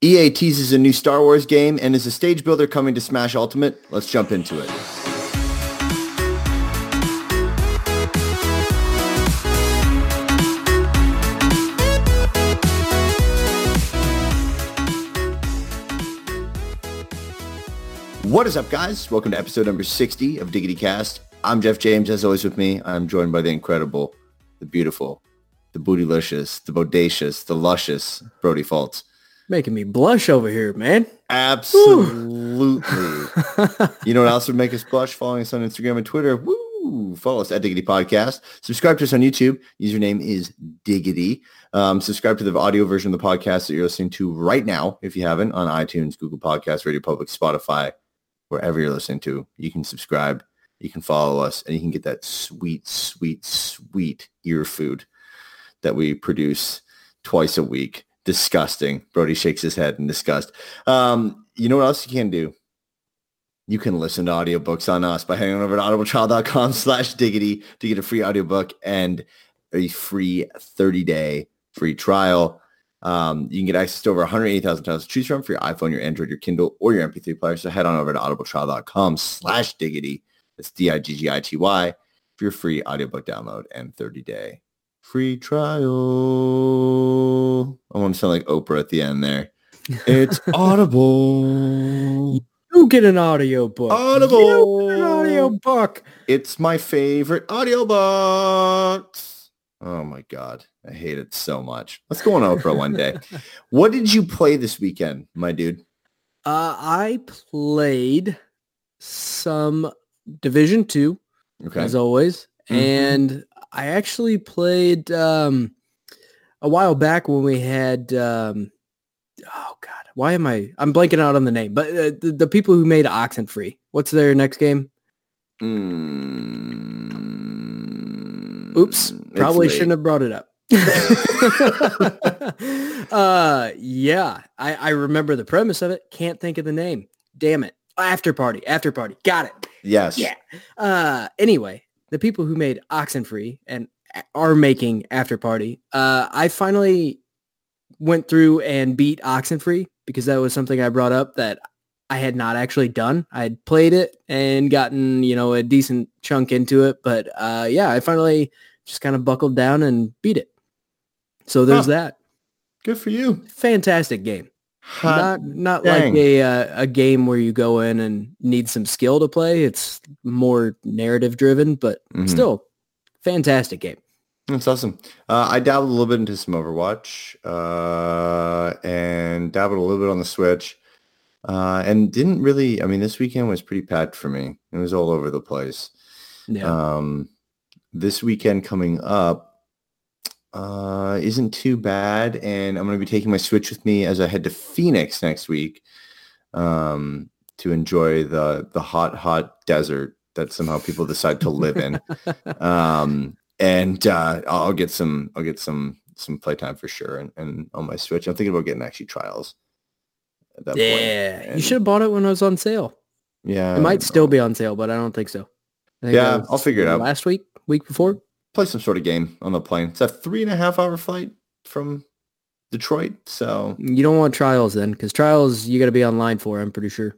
EA teases a new Star Wars game and is a stage builder coming to Smash Ultimate. Let's jump into it. What is up, guys? Welcome to episode number 60 of Diggity Cast. I'm Jeff James. As always with me, I'm joined by the incredible, the beautiful, the bootylicious, the bodacious, the luscious Brody Faults. Making me blush over here, man. Absolutely. you know what else would make us blush? Following us on Instagram and Twitter. Woo! Follow us at Diggity Podcast. Subscribe to us on YouTube. Username is Diggity. Um, subscribe to the audio version of the podcast that you're listening to right now, if you haven't, on iTunes, Google Podcasts, Radio Public, Spotify, wherever you're listening to. You can subscribe. You can follow us, and you can get that sweet, sweet, sweet ear food that we produce twice a week disgusting. Brody shakes his head in disgust. Um, you know what else you can do? You can listen to audiobooks on us by heading over to audibletrial.com slash diggity to get a free audiobook and a free 30-day free trial. Um, you can get access to over 180,000 titles to choose from for your iPhone, your Android, your Kindle, or your MP3 player. So head on over to audibletrial.com slash diggity. That's D-I-G-G-I-T-Y for your free audiobook download and 30-day free trial. I want to sound like Oprah at the end there. It's Audible. You get an audio book. Audible. You get an audio book. It's my favorite audiobooks. Oh my God. I hate it so much. Let's go on Oprah one day. What did you play this weekend, my dude? Uh, I played some Division 2, Okay. as always. Mhm. And I actually played um, a while back when we had... Um, oh, God. Why am I... I'm blanking out on the name. But uh, the, the people who made Oxenfree. What's their next game? Mm, Oops. Probably late. shouldn't have brought it up. uh yeah, I, I remember the premise of it. Can't think of the name. Damn it. After party. After party. Got it. Yes. Yeah. Uh anyway, the people who made Oxenfree and are making After Party, uh I finally went through and beat Oxenfree because that was something I brought up that I had not actually done. I had played it and gotten, you know, a decent chunk into it, but uh yeah, I finally just kind of buckled down and beat it. So there's Huh. that. Good for you. Fantastic game. Hot not not dang. like a uh, a game where you go in and need some skill to play. It's more narrative driven, but Mhm. still fantastic game. That's awesome. Uh, I dabbled a little bit into some Overwatch uh, and dabbled a little bit on the Switch uh, and didn't really, I mean, this weekend was pretty packed for me. It was all over the place. Yeah. Um, this weekend coming up uh, isn't too bad. And I'm going to be taking my Switch with me as I head to Phoenix next week um, to enjoy the, the hot, hot desert that somehow people decide to live in um, and uh, I'll get some I'll get some some playtime for sure and, and on my Switch. I'm thinking about getting actually trials at that point. yeah. You should have bought it when it was on sale. Yeah, It might still be on sale, but I don't think so. I think Yeah, was I'll figure it out. Last week, week before. Play some sort of game on the plane. It's a three and a half hour flight from Detroit, so You don't want trials then, because trials you got to be online for. I'm pretty sure.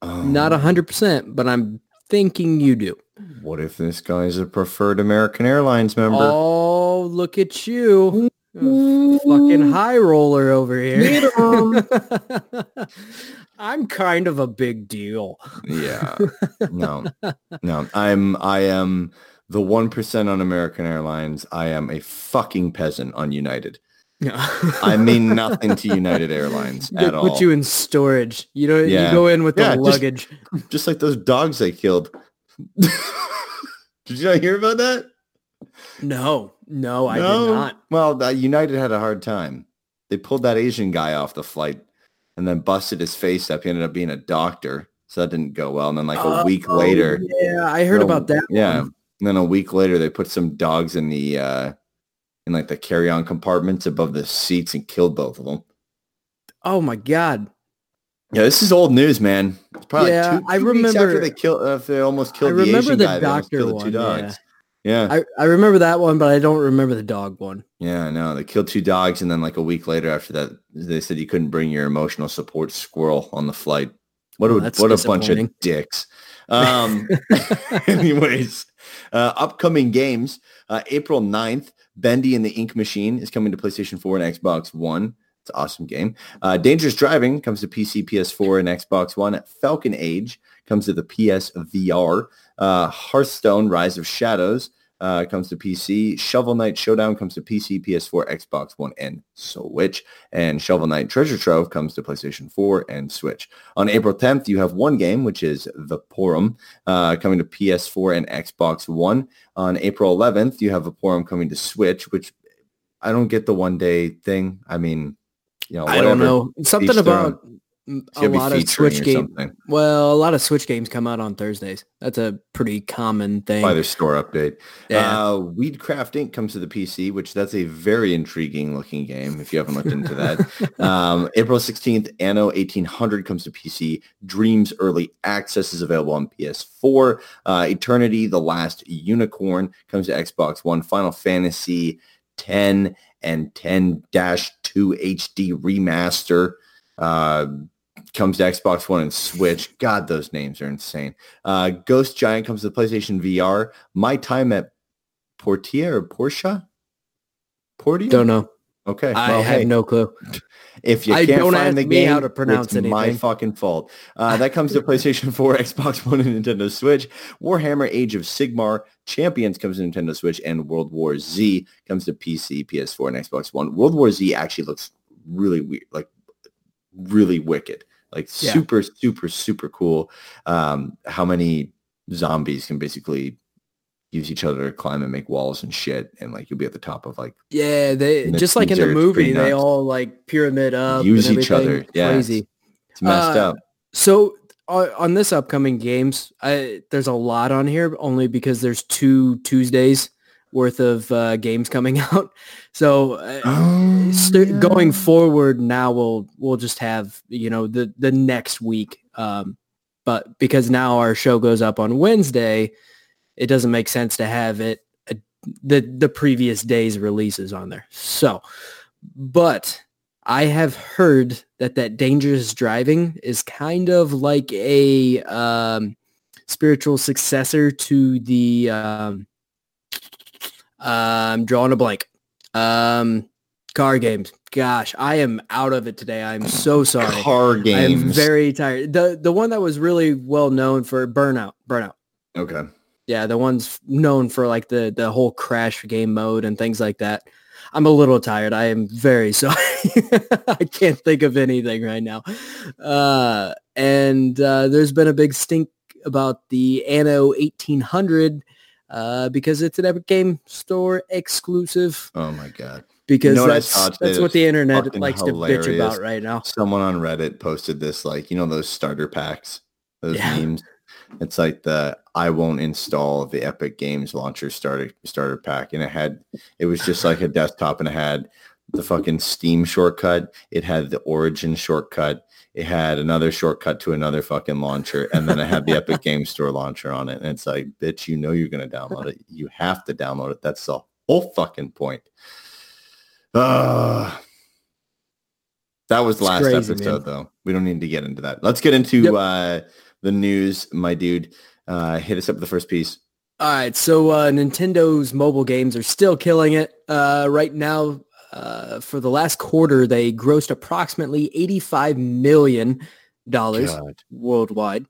um, Not a hundred percent, but I'm thinking you do. What if this guy's a preferred American Airlines member? Oh, look at you. Fucking high roller over here. I'm kind of a big deal. Yeah, no, no. I'm I am the one percent on American Airlines. I am a fucking peasant on United. I mean nothing to United Airlines They at all. put you in storage. You know, Yeah. you go in with the Yeah, just- luggage. Just like those dogs they killed. did you not hear about that? No, no, I No? did not. Well, uh, United had a hard time. They pulled that Asian guy off the flight and then busted his face up. He ended up being a doctor, so that didn't go well. And then like a week Oh, later, yeah, I heard No, about that. Yeah. one. And then a week later, they put some dogs in the uh, in like the carry-on compartments above the seats and killed both of them. Oh my god. Yeah, this is old news, man. It's probably Yeah, two, I two after remember- they killed. Uh, they almost I killed the remember Asian the guy. Doctor the two one. dogs. Yeah. I, I remember that one, but I don't remember the dog one. Yeah, no, they killed two dogs, and then like a week later after that, they said you couldn't bring your emotional support squirrel on the flight. What a Oh, that's what a bunch of dicks. Um, anyways, uh, upcoming games. Uh, April 9th, Bendy and the Ink Machine is coming to PlayStation 4 and Xbox One. It's an awesome game. Uh, Dangerous Driving comes to PC, PS4, and Xbox One. Falcon Age comes to the PS VR. Uh, Hearthstone, Rise of Shadows uh, comes to PC. Shovel Knight Showdown comes to PC, PS4, Xbox One, and Switch. And Shovel Knight Treasure Trove comes to PlayStation 4 and Switch. On April 10th, you have one game, which is Vaporum, uh, coming to PS4 and Xbox One. On April 11th, you have Vaporum coming to Switch, which I don't get the one day thing. I mean, you know, I don't know. Something their about a lot of Switch games. Well, a lot of Switch games come out on Thursdays. That's a pretty common thing. by their store update. Yeah. Uh, Weedcraft Inc. comes to the PC, which that's a very intriguing looking game if you haven't looked into that. um, April 16th, Anno 1800 comes to PC. Dreams Early Access is available on PS4. Uh, Eternity, The Last Unicorn comes to Xbox One. Final Fantasy 10 and 10-2 HD Remaster uh, comes to Xbox One and Switch. God, those names are insane. Uh, Ghost Giant comes to the PlayStation VR. My Time at Portia or Portia? Portia? Don't know. Okay. I well, have hey, no clue. if you I can't don't find the game, how to pronounce it's my fucking fault. Uh, that comes to PlayStation 4, Xbox One, and Nintendo Switch. Warhammer Age of Sigmar Champions comes to Nintendo Switch, and World War Z comes to PC, PS4, and Xbox One. World War Z actually looks really weird, like really wicked, like Yeah. super, super, super cool. Um, how many zombies can basically use each other to climb and make walls and shit, and like you'll be at the top of like Yeah, they And just the like in the movie, they all like pyramid up, Use each other. Yeah, crazy. it's messed Uh, up. So on, on this upcoming games, I, there's a lot on here only because there's two Tuesdays worth of uh, games coming out. So uh, Oh, st- going forward, now we'll we'll just have you know the the next week. Um, but because now our show goes up on Wednesday, it doesn't make sense to have it uh, the the previous day's releases on there. So, but I have heard that that dangerous driving is kind of like a um, spiritual successor to the um, I'm drawing a blank. Um, car games. Gosh, I am out of it today. I'm so sorry. car games. I am very tired. The the one that was really well known for Burnout. Burnout. okay. Yeah, the ones known for like the the whole crash game mode and things like that. I'm a little tired. I am very sorry. I can't think of anything right now. Uh, and uh, there's been a big stink about the Anno 1800 uh, because it's an Epic Game Store exclusive. Oh my god. Because know that's, today that's what the internet likes to bitch about right now. Someone on Reddit posted this like, you know those starter packs, those Yeah. memes. It's like the I won't install the Epic Games launcher starter starter pack and it had it was just like a desktop and it had the fucking Steam shortcut, it had the Origin shortcut, it had another shortcut to another fucking launcher and then it had the Epic Games Store launcher on it and it's like, bitch, you know you're going to download it. You have to download it. That's the whole fucking point. Uh, that was the last crazy, episode, man. though. We don't need to get into that. Let's get into Yep. uh, the news, my dude. Uh, hit us up with the first piece. All right, so uh, Nintendo's mobile games are still killing it. Uh, right now, uh, for the last quarter, they grossed approximately $85 million God. worldwide.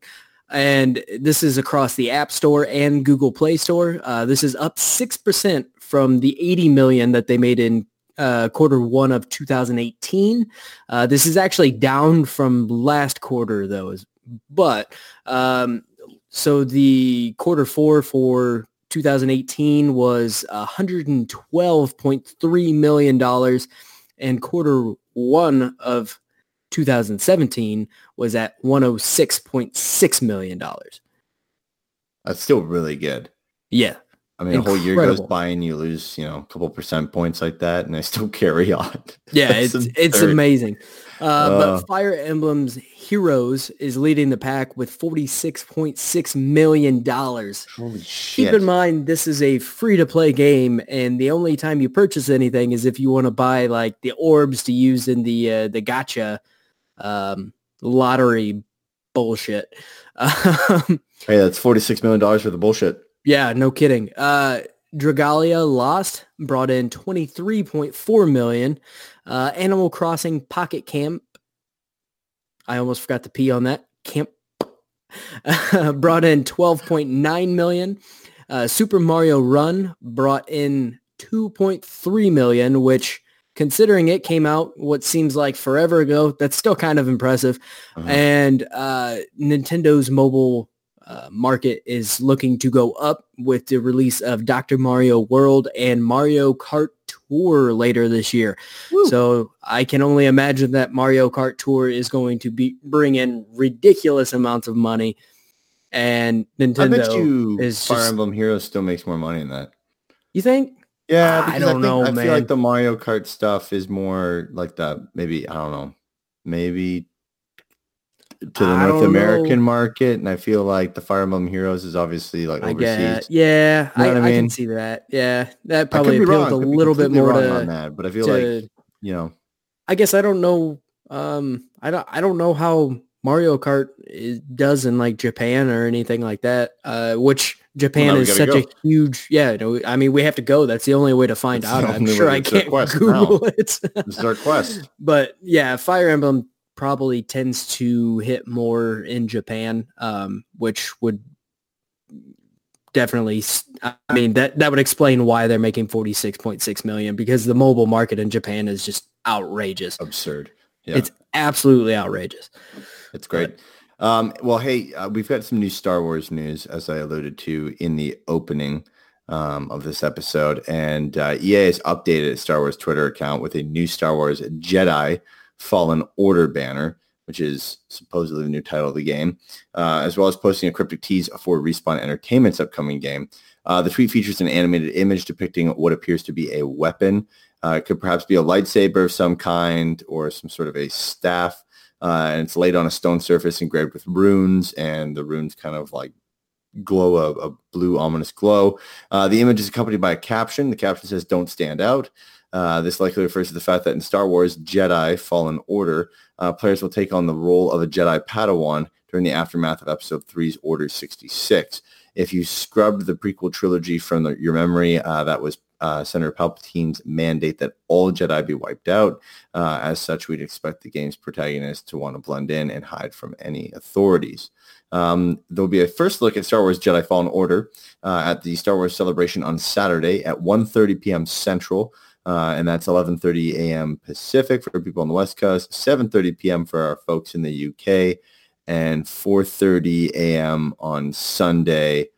And this is across the App Store and Google Play Store. Uh, this is up 6% from the 80 million that they made in uh, quarter one of 2018. Uh, this is actually down from last quarter, though. But um, so the quarter four for 2018 was 112.3 million dollars, and quarter one of 2017 was at 106.6 million dollars. That's still really good. Yeah, I mean, a whole year goes by and you lose, you know, a couple percent points like that, and I still carry on. yeah, it's it's amazing. Uh, Uh. but Fire Emblem's Heroes is leading the pack with $46.6 million. Holy shit. Keep in mind, this is a free-to-play game, and the only time you purchase anything is if you want to buy like the orbs to use in the uh, the gotcha um, lottery bullshit. Um, Hey, that's $46 million for the bullshit. yeah, no kidding. Uh, Dragalia Lost brought in 23.4 million. Uh, Animal Crossing Pocket Camp. I almost forgot the P on that. Camp brought in 12.9 million. Uh, Super Mario Run brought in 2.3 million, which considering it came out what seems like forever ago, that's still kind of impressive. Uh-huh. And uh, Nintendo's mobile uh, market is looking to go up with the release of Dr. Mario World and Mario Kart Tour later this year. Woo. So I can only imagine that Mario Kart Tour is going to be bring in ridiculous amounts of money, and I Nintendo. is Fire just- Emblem Heroes still makes more money than that. you think? Yeah, I because I, don't think, know, I man. feel like the Mario Kart stuff is more like the maybe I don't know, maybe to the I North American know. market, and I feel like the Fire Emblem Heroes is obviously like I overseas. get. Yeah, You know I, I I mean? can see that. Yeah, that probably appeals a little bit more to, on that, but I feel to like you know, I guess I don't know. Um, I don't. I don't know how Mario Kart is, does in like Japan or anything like that. Uh, which Japan now we is such go. a huge. Yeah. No, I mean, we have to go. That's the only way to find That's out. I'm sure. I It's can't Google it. this is our quest. but yeah, Fire Emblem probably tends to hit more in Japan, um, which would definitely. i mean, that that would explain why they're making forty six point six million because the mobile market in Japan is just outrageous. Absurd. Yeah, It's absolutely outrageous. It's great. Um, well, hey, uh, we've got some new Star Wars news, as I alluded to in the opening um, of this episode. And uh, EA has updated its Star Wars Twitter account with a new Star Wars Jedi Fallen Order banner, which is supposedly the new title of the game, uh, as well as posting a cryptic tease for Respawn Entertainment's upcoming game. Uh, the tweet features an animated image depicting what appears to be a weapon. Uh, it could perhaps be a lightsaber of some kind or some sort of a staff uh, and it's laid on a stone surface engraved with runes, and the runes kind of like glow a, a blue ominous glow. Uh, the image is accompanied by a caption. The caption says, "Don't stand out." Uh, this likely refers to the fact that in Star Wars Jedi Fallen Order, uh, players will take on the role of a Jedi Padawan during the aftermath of Episode 3's Order 66. If you scrubbed the prequel trilogy from the, your memory, uh, that was uh, Senator Palpatine's mandate that all Jedi be wiped out. Uh, as such, we'd expect the game's protagonist to want to blend in and hide from any authorities. Um, there'll be a first look at Star Wars Jedi Fallen Order at the Star Wars Celebration on Saturday at 1.30 p.m. Central, uh, and that's 11.30 a.m. Pacific for people on the West Coast, 7.30 p.m. for our folks in the UK, and 4.30 a.m. on Sunday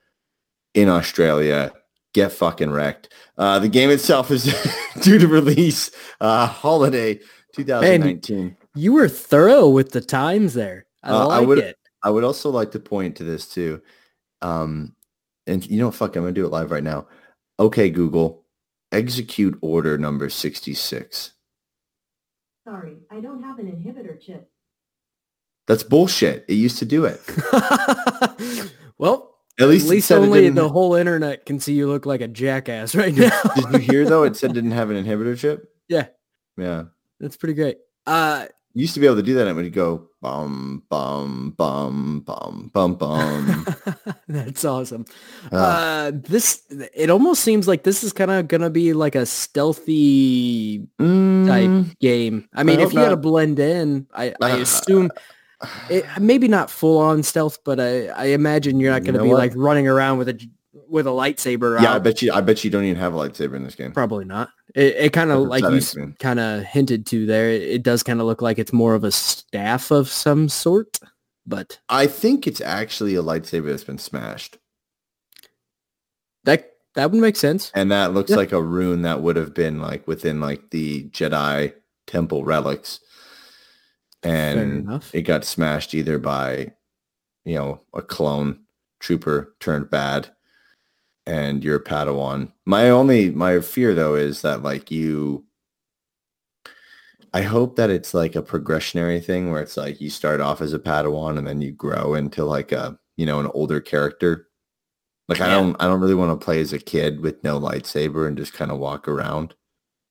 in Australia. Get fucking wrecked. Uh, the game itself is due to release uh, holiday 2019. You were thorough with the times there. I Uh, I like would- it. I would also like to point to this too. Um, and you know, what? fuck, I'm going to do it live right now. Okay, Google, execute order number 66. Sorry, I don't have an inhibitor chip. That's bullshit. It used to do it. well, At at least, least, it said it only the whole internet can see you look like a jackass right now. Did you hear though? It said it didn't have an inhibitor chip. Yeah. Yeah. That's pretty great. Uh, You used to be able to do that and it would go bum bum bum bum bum bum. That's awesome. Uh, Uh, this it almost seems like this is kind of gonna be like a stealthy type mm, game. I mean, hope if you had to blend in, I, I Uh, assume it, maybe not full on stealth, but I, I imagine you're not gonna know be what? like running around with a with a lightsaber. yeah, I out. bet you. I bet you don't even have a lightsaber in this game. Probably not. It, it kind of like you upsetting to me. kind of hinted to there. It, it does kind of look like it's more of a staff of some sort, but I think it's actually a lightsaber that's been smashed. that that would make sense. And that looks Yeah. like a rune that would have been like within like the Jedi temple relics. And it got smashed either by, you know, a clone trooper turned bad and you're a Padawan. My only my fear though is that like you I hope that it's like a progressionary thing where it's like you start off as a Padawan and then you grow into like a you know an older character. Like I don't I don't really want to play as a kid with no lightsaber and just kind of walk around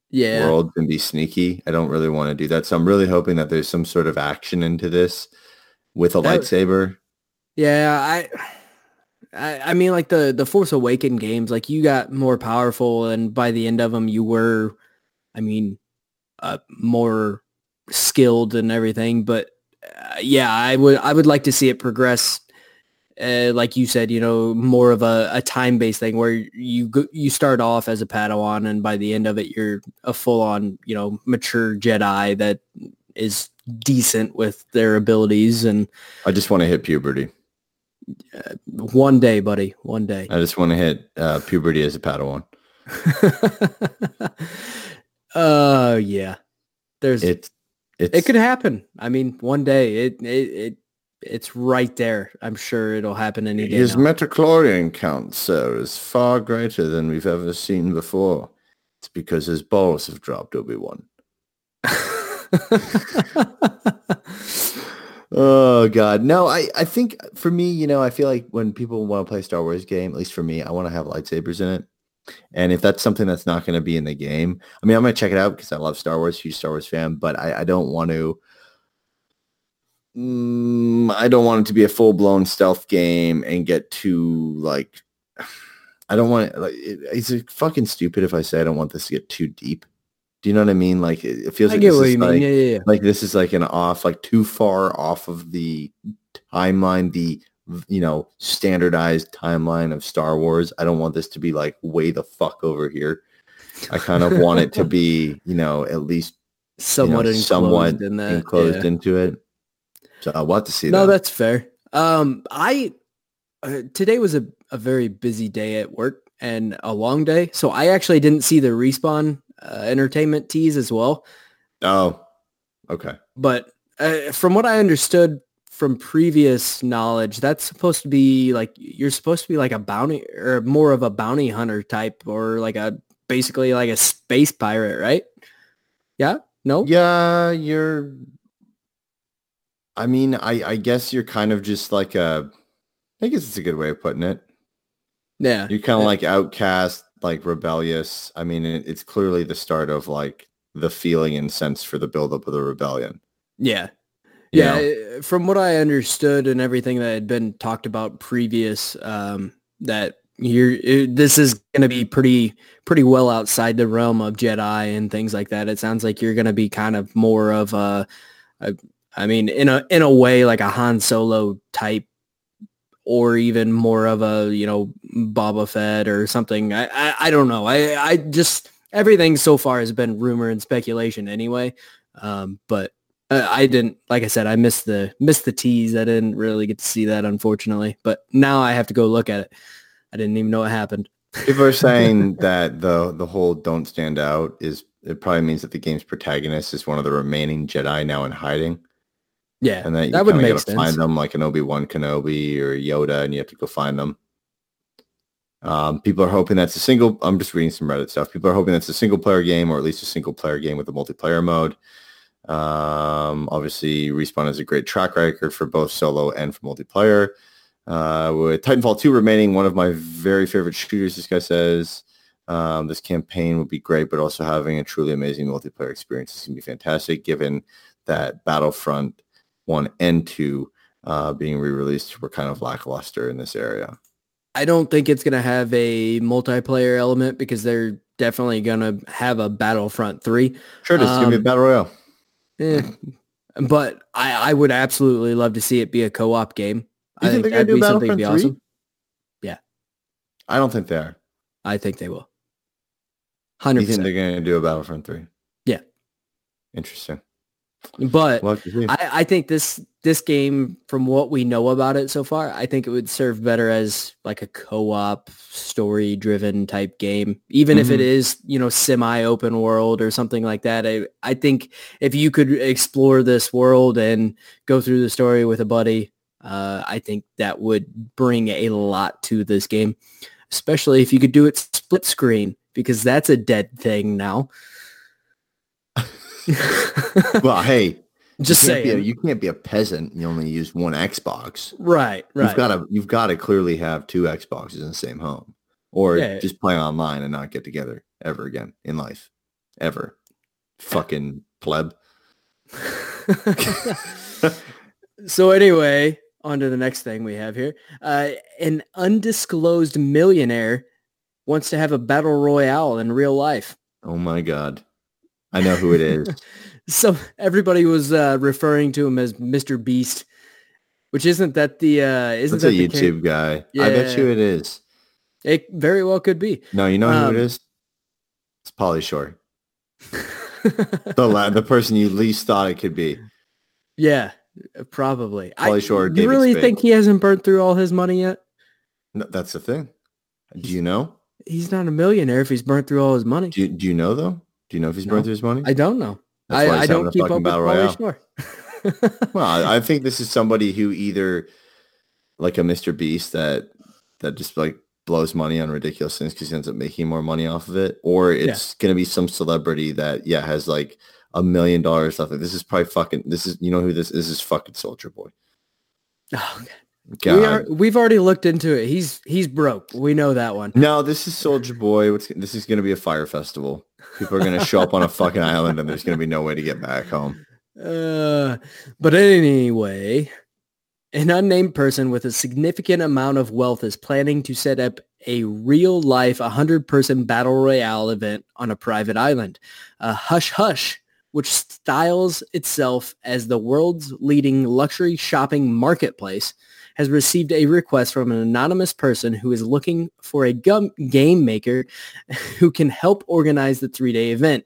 Yeah. world and be sneaky. I don't really want to do that. So I'm really hoping that there's some sort of action into this with a That- lightsaber. Yeah, I, I, I mean, like the the Force Awaken games, like you got more powerful, and by the end of them, you were, I mean, uh, more skilled and everything. But uh, yeah, I would I would like to see it progress. Uh, like you said, you know, more of a, a time based thing where you you start off as a Padawan, and by the end of it, you're a full on, you know, mature Jedi that is decent with their abilities and I just want to hit puberty. One day, buddy, one day. I just want to hit uh, puberty as a Padawan. Oh yeah, there's it. It's it's could happen. I mean, one day it it, it it's right there. I'm sure it'll happen any day. his now. midichlorian count, sir, is far greater than we've ever seen before. It's because his balls have dropped, Obi Wan. Oh God, no! I, I think for me, you know, I feel like when people want to play a Star Wars game, at least for me, I want to have lightsabers in it. And if that's something that's not going to be in the game, I mean, I'm going to check it out because I love Star Wars, huge Star Wars fan. But I, I don't want to. Mm, I don't want it to be a full blown stealth game and get too like. I don't want it. Like, it, it's fucking stupid if I say I don't want this to get too deep. Do you know what I mean? Like it, it feels I like this is you like- yeah, yeah, yeah. like this is like an off like too far off of the timeline the you know standardized timeline of star wars i don't want this to be like way the fuck over here i kind of want it to be you know at least Somewhat enclosed somewhat in that. enclosed into it so i want to see that. No, that that's fair. Um, I uh, today was a, a very busy day at work and a long day, so I actually didn't see the respawn uh, entertainment tease as well. oh okay But uh, from what I understood from previous knowledge, that's supposed to be like you're supposed to be like a bounty or more of a bounty hunter type, or like a basically like a space pirate, right? Yeah. No. yeah you're i mean i i guess you're kind of just like a i guess it's a good way of putting it Yeah. You're kind of Yeah. like outcast, like rebellious. I mean, it, it's clearly the start of like the feeling and sense for the buildup of the rebellion. Yeah. you Yeah, know? uh, from what I understood and everything that had been talked about previous, um, that you're it, this is going to be pretty pretty well outside the realm of Jedi and things like that. It sounds like you're going to be kind of more of a, a, I mean, in a in a way like a Han Solo type, or even more of a you know Boba Fett or something. I I, I don't know. I I just everything so far has been rumor and speculation anyway. Um, but uh, I didn't, like I said, I missed the missed the tease. I didn't really get to see that, unfortunately. But now I have to go look at it. I didn't even know it happened. People are saying that the the whole "don't stand out" is it probably means that the game's protagonist is one of the remaining Jedi now in hiding, Yeah, and that you that would make sense. find them like an Obi Wan Kenobi or Yoda, and you have to go find them. Um, people are hoping that's a single. I'm just reading some Reddit stuff. People are hoping that's a single player game, or at least a single player game with a multiplayer mode. Um, obviously, Respawn has a great track record for both solo and for multiplayer. Uh, with Titanfall 2 remaining, one of my very favorite shooters, this guy says. Um, this campaign would be great, but also having a truly amazing multiplayer experience is going to be fantastic, given that Battlefront 1 and 2 uh, being re-released were kind of lackluster in this area. I don't think it's gonna have a multiplayer element because they're definitely gonna have a Battlefront three. Sure, it's going to be a Um, Battle Royale. Eh, but I, I would absolutely love to see it be a co-op game. I think think that'd be something to be 3? awesome. I don't think they are. I think they will. Hundred. You Hundred think they're going to do a Battlefront 3? Yeah. Interesting. But We'll have to see. I, I think this this game, from what we know about it so far, I think it would serve better as like a co-op, story-driven type game. Even if it Mhm. is, you know, semi-open world or something like that. I, I think if you could explore this world and go through the story with a buddy, uh, I think that would bring a lot to this game. Especially if you could do it split screen, because that's a dead thing now. Well, hey, Just you be a, saying. you can't be a peasant. You only use one Xbox. right, right. You've got to you've got to clearly have two Xboxes in the same home, or Yeah. just play online and not get together ever again in life, ever. Fucking pleb. so anyway, on to the next thing we have here. Uh, an undisclosed millionaire wants to have a battle royale in real life. Oh my god, I know who it is. So everybody was uh, referring to him as Mr. Beast, which isn't that the uh, isn't a that the cha- YouTube guy. I bet you it is. It very well could be. No, you know who Um, it is? It's Pauly Shore. The la- the person you least thought it could be. yeah, probably. Pauly I, Shore, you David really Spade. think he hasn't burnt through all his money yet? No, that's the thing. Do you know? He's not a millionaire if he's burnt through all his money. Do you, do you know though? Do you know if he's No. burned through his money? I don't know. I, I don't keep up with Pauly. Shore. Well, I think this is somebody who either like a Mr. Beast that that just like blows money on ridiculous things because he ends up making more money off of it, or it's gonna be some celebrity that yeah has like a million dollars. Like this is probably fucking. This is you know who this is? This is fucking Soulja Boy. Oh, God. we are, we've already looked into it. He's he's broke. We know that one. No, this is Soulja Boy. What's, this is going to be a Fyre Festival. People are going to show up on a fucking island and there's going to be no way to get back home. Uh, but anyway, an unnamed person with a significant amount of wealth is planning to set up a real life 100 person battle royale event on a private island. Uh, Hush Hush, which styles itself as the world's leading luxury shopping marketplace, has received a request from an anonymous person who is looking for a gum- game maker who can help organize the three-day event.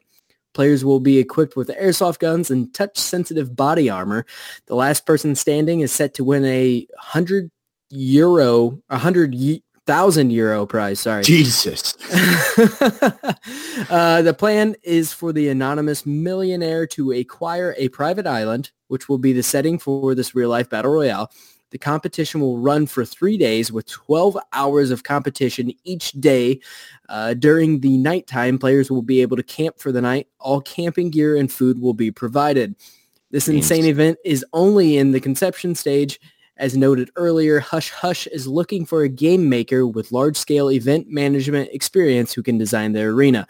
Players will be equipped with airsoft guns and touch-sensitive body armor. The last person standing is set to win a hundred euro, a hundred thousand euro prize. Sorry. Jesus. uh, the plan is for the anonymous millionaire to acquire a private island, which will be the setting for this real-life battle royale. The competition will run for three days with 12 hours of competition each day. Uh, during the nighttime, players will be able to camp for the night. All camping gear and food will be provided. This insane event is only in the conception stage. As noted earlier, Hush Hush is looking for a game maker with large-scale event management experience who can design their arena.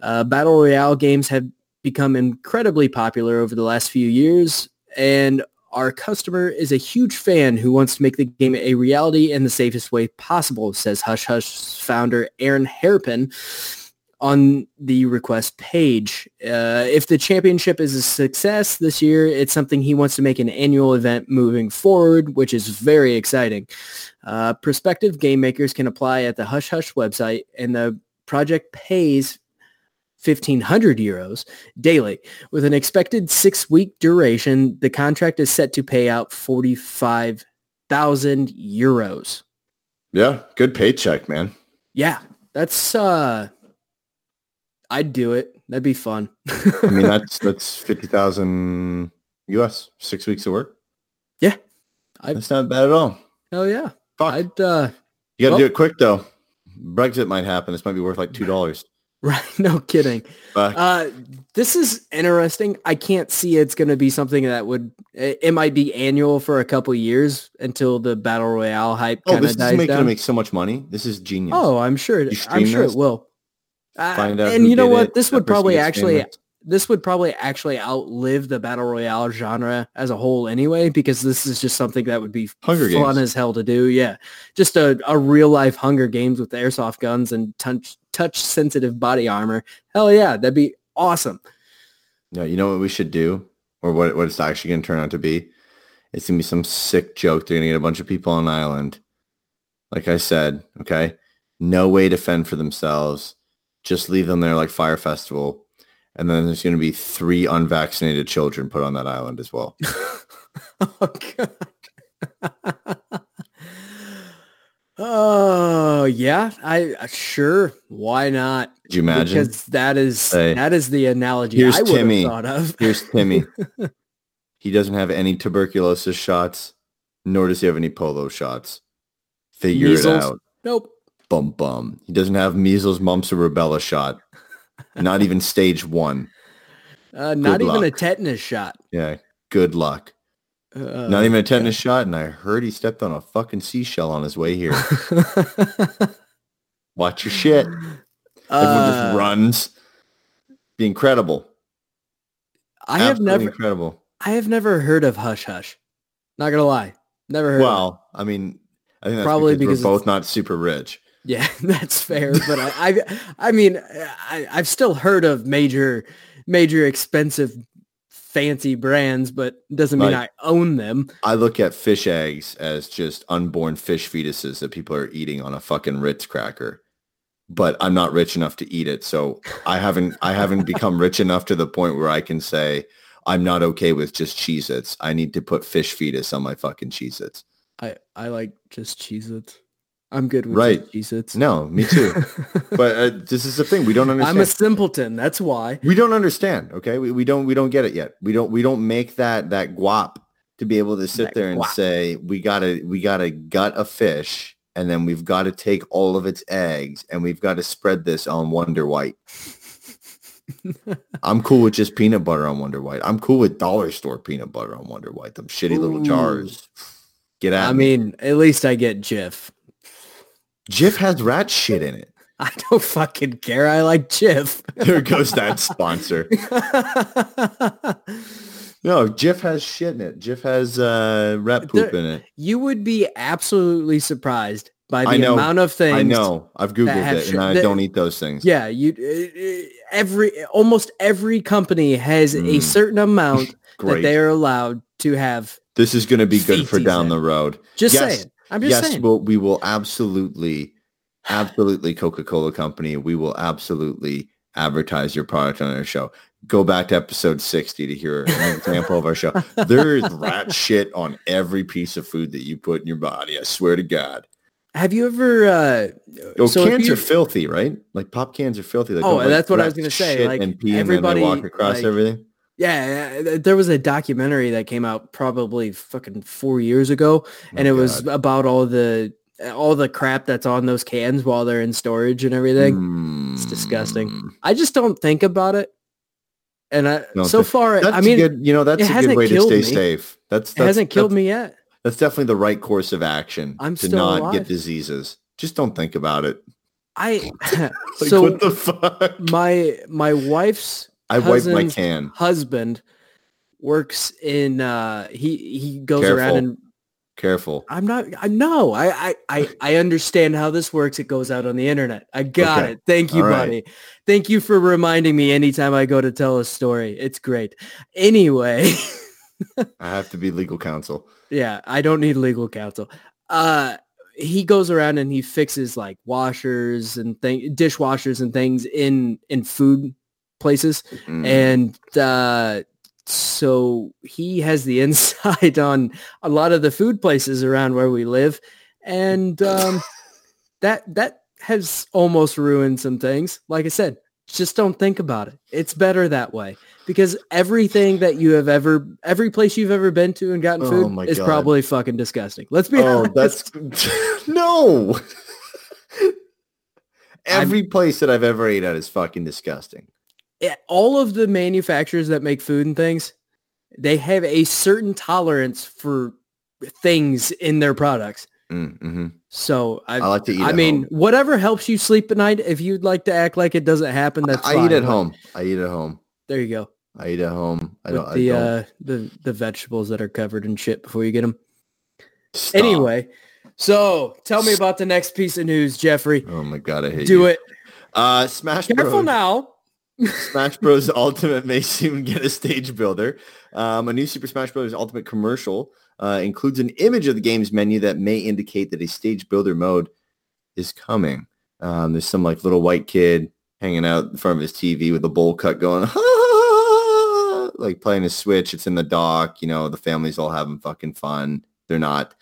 Uh, Battle Royale games have become incredibly popular over the last few years, and our customer is a huge fan who wants to make the game a reality in the safest way possible, says Hush Hush's founder Aaron Hairpin on the request page. Uh, if the championship is a success this year, it's something he wants to make an annual event moving forward, which is very exciting. Uh, prospective game makers can apply at the Hush Hush website, and the project pays 1500 euros daily with an expected six week duration the contract is set to pay out 45000 euros Yeah, good paycheck, man. yeah that's uh i'd do it that'd be fun I mean, that's that's fifty thousand US, six weeks of work. Yeah. I- that's not bad at all. oh yeah Fuck. i'd uh you got to well- do it quick though. Brexit might happen. This might be worth like two dollars. right no kidding Uh, this is interesting. I can't see it's going to be something that would. It, it might be annual for a couple years until the battle royale hype oh, this is making down. make so much money. This is genius. oh, I'm sure. It, I'm sure this? it will. Uh, Find out and you know what? it, This would probably actually. famous. This would probably actually outlive the battle royale genre as a whole anyway, because this is just something that would be Hunger fun Games. as hell to do. Yeah, just a, a real life Hunger Games with airsoft guns and touch touch sensitive body armor. Hell yeah, that'd be awesome. Yeah, you know what we should do, or what what it's actually going to turn out to be? It's going to be some sick joke. They're going to get a bunch of people on an island. Like I said, okay, no way to fend for themselves. Just leave them there like Fyre Festival. And then there's going to be three unvaccinated children put on that island as well. Oh god. oh yeah, I uh, sure. Why not? Could you imagine? Because that is that is the analogy here's I would Timmy. have thought of. Here's Timmy. he doesn't have any tuberculosis shots, nor does he have any polio shots. Figure Measles? it out. nope. Bum bum. He doesn't have measles, mumps, or rubella shot. Not even stage one. Uh, not even a tetanus shot. Yeah. Good luck. Uh, Not even a tetanus shot, and I heard he stepped on a fucking seashell on his way here. Watch your shit. Everyone Uh, just runs. Be incredible. I have never, incredible. I have never heard of Hush Hush. Not gonna lie, never heard. of. Well, I mean, I think Probably because, because we're both not super rich. Yeah, that's fair. But I, I, I mean, I, I've still heard of major, major expensive, fancy brands, but doesn't mean Right. I own them. I look at fish eggs as just unborn fish fetuses that people are eating on a fucking Ritz cracker. But I'm not rich enough to eat it, so I haven't I haven't become rich enough to the point where I can say I'm not okay with just Cheez-Its. I need to put fish fetus on my fucking Cheez-Its. I, I like just Cheez-Its. I'm good with Right. just Cheez-Its. No, me too. but uh, this is the thing we don't understand. I'm a simpleton. That's why. we don't understand. Okay, we, we don't we don't get it yet. We don't we don't make that that guap to be able to sit That there and guap. say we gotta we gotta gut a fish and then we've got to take all of its eggs and we've got to spread this on Wonder White. I'm cool with just peanut butter on Wonder White. I'm cool with dollar store peanut butter on Wonder White. Them shitty little jars. Get out. I mean, at least I get Jif. Jif has rat shit in it. I don't fucking care. I like Jif. There goes that sponsor. No, Jif has shit in it. Jif has uh, rat poop There- in it. you would be absolutely surprised by the know. amount of things. I know. I've googled it, and I that- don't eat those things. Yeah, you uh, uh, every almost every company has a Mm. certain amount that they are allowed to have. This is going to be good for down in. the road. Just Yes. saying. I'm just yes, saying. we'll, we will absolutely, absolutely Coca-Cola Company. We will absolutely advertise your product on our show. Go back to episode 60 to hear an example of our show. There is rat shit on every piece of food that you put in your body. I swear to God. Have you ever? Uh, Oh, so cans are filthy, right? Like pop cans are filthy. Like, Oh, like, that's what I was gonna say, like, and pee and everybody, then they walk across like, everything. Yeah, there was a documentary that came out probably fucking four years ago, and Oh, it was God. about all the all the crap that's on those cans while they're in storage and everything. It's disgusting. Mm. I just don't think about it, and I Don't so far, That's I mean, good, you know, that's a good way to stay me. safe. That's, it hasn't killed that's, me yet. That's definitely the right course of action I'm to not alive. get diseases. Just don't think about it. I Like, so what the fuck? my my wife's I wipe my can. husband works in uh he he goes Careful. around and Careful. I'm not I know I, I I I understand how this works it goes out on the internet I got Okay. it thank you All right. buddy thank you for reminding me anytime I go to tell a story it's great anyway I have to be legal counsel. yeah I don't need legal counsel uh he goes around and he fixes like washers and thing dishwashers and things in in food places Mm. and uh, so he has the inside on a lot of the food places around where we live, and um, that that has almost ruined some things. Like I said, just don't think about it. It's better that way because everything that you have ever, every place you've ever been to and gotten Oh food is God. probably fucking disgusting. Let's be oh, honest. that's no. Every place that I've ever ate at is fucking disgusting. All of the manufacturers that make food and things, they have a certain tolerance for things in their products. Mm-hmm. So I, I like to eat. I mean, home. whatever helps you sleep at night. If you'd like to act like it doesn't happen, that's I fine. eat at home. I eat at home. There you go. I eat at home. I With don't. the I don't uh, the the vegetables that are covered in shit before you get them. stop. Anyway, so tell me about the next piece of news, Jeffrey. Oh my god, I hate you. Do you. it. Uh, Smash Careful Bros. now. Smash Bros. Ultimate may soon get a stage builder. Um, a new Super Smash Bros. Ultimate commercial uh, includes an image of the game's menu that may indicate that a stage builder mode is coming. Um, there's some like little white kid hanging out in front of his TV with a bowl cut going, like playing a Switch. It's in the dock. You know, the family's all having fucking fun. They're not.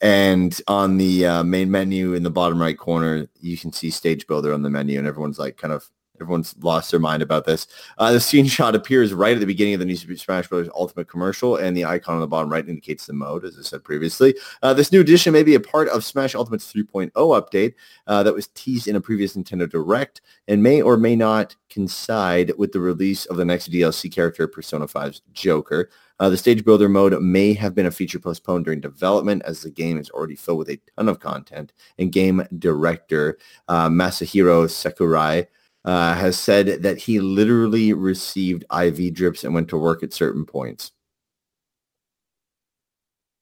And on the uh, main menu in the bottom right corner, you can see stage builder on the menu and everyone's like kind of Everyone's lost their mind about this. Uh, the screenshot appears right at the beginning of the new Smash Bros. Ultimate commercial, and the icon on the bottom right indicates the mode, as I said previously. Uh, this new edition may be a part of Smash Ultimate's 3.0 update uh, that was teased in a previous Nintendo Direct, and may or may not coincide with the release of the next DLC character, Persona 5's Joker. Uh, the stage builder mode may have been a feature postponed during development as the game is already filled with a ton of content. And game director uh, Masahiro Sakurai uh, has said that he literally received IV drips and went to work at certain points.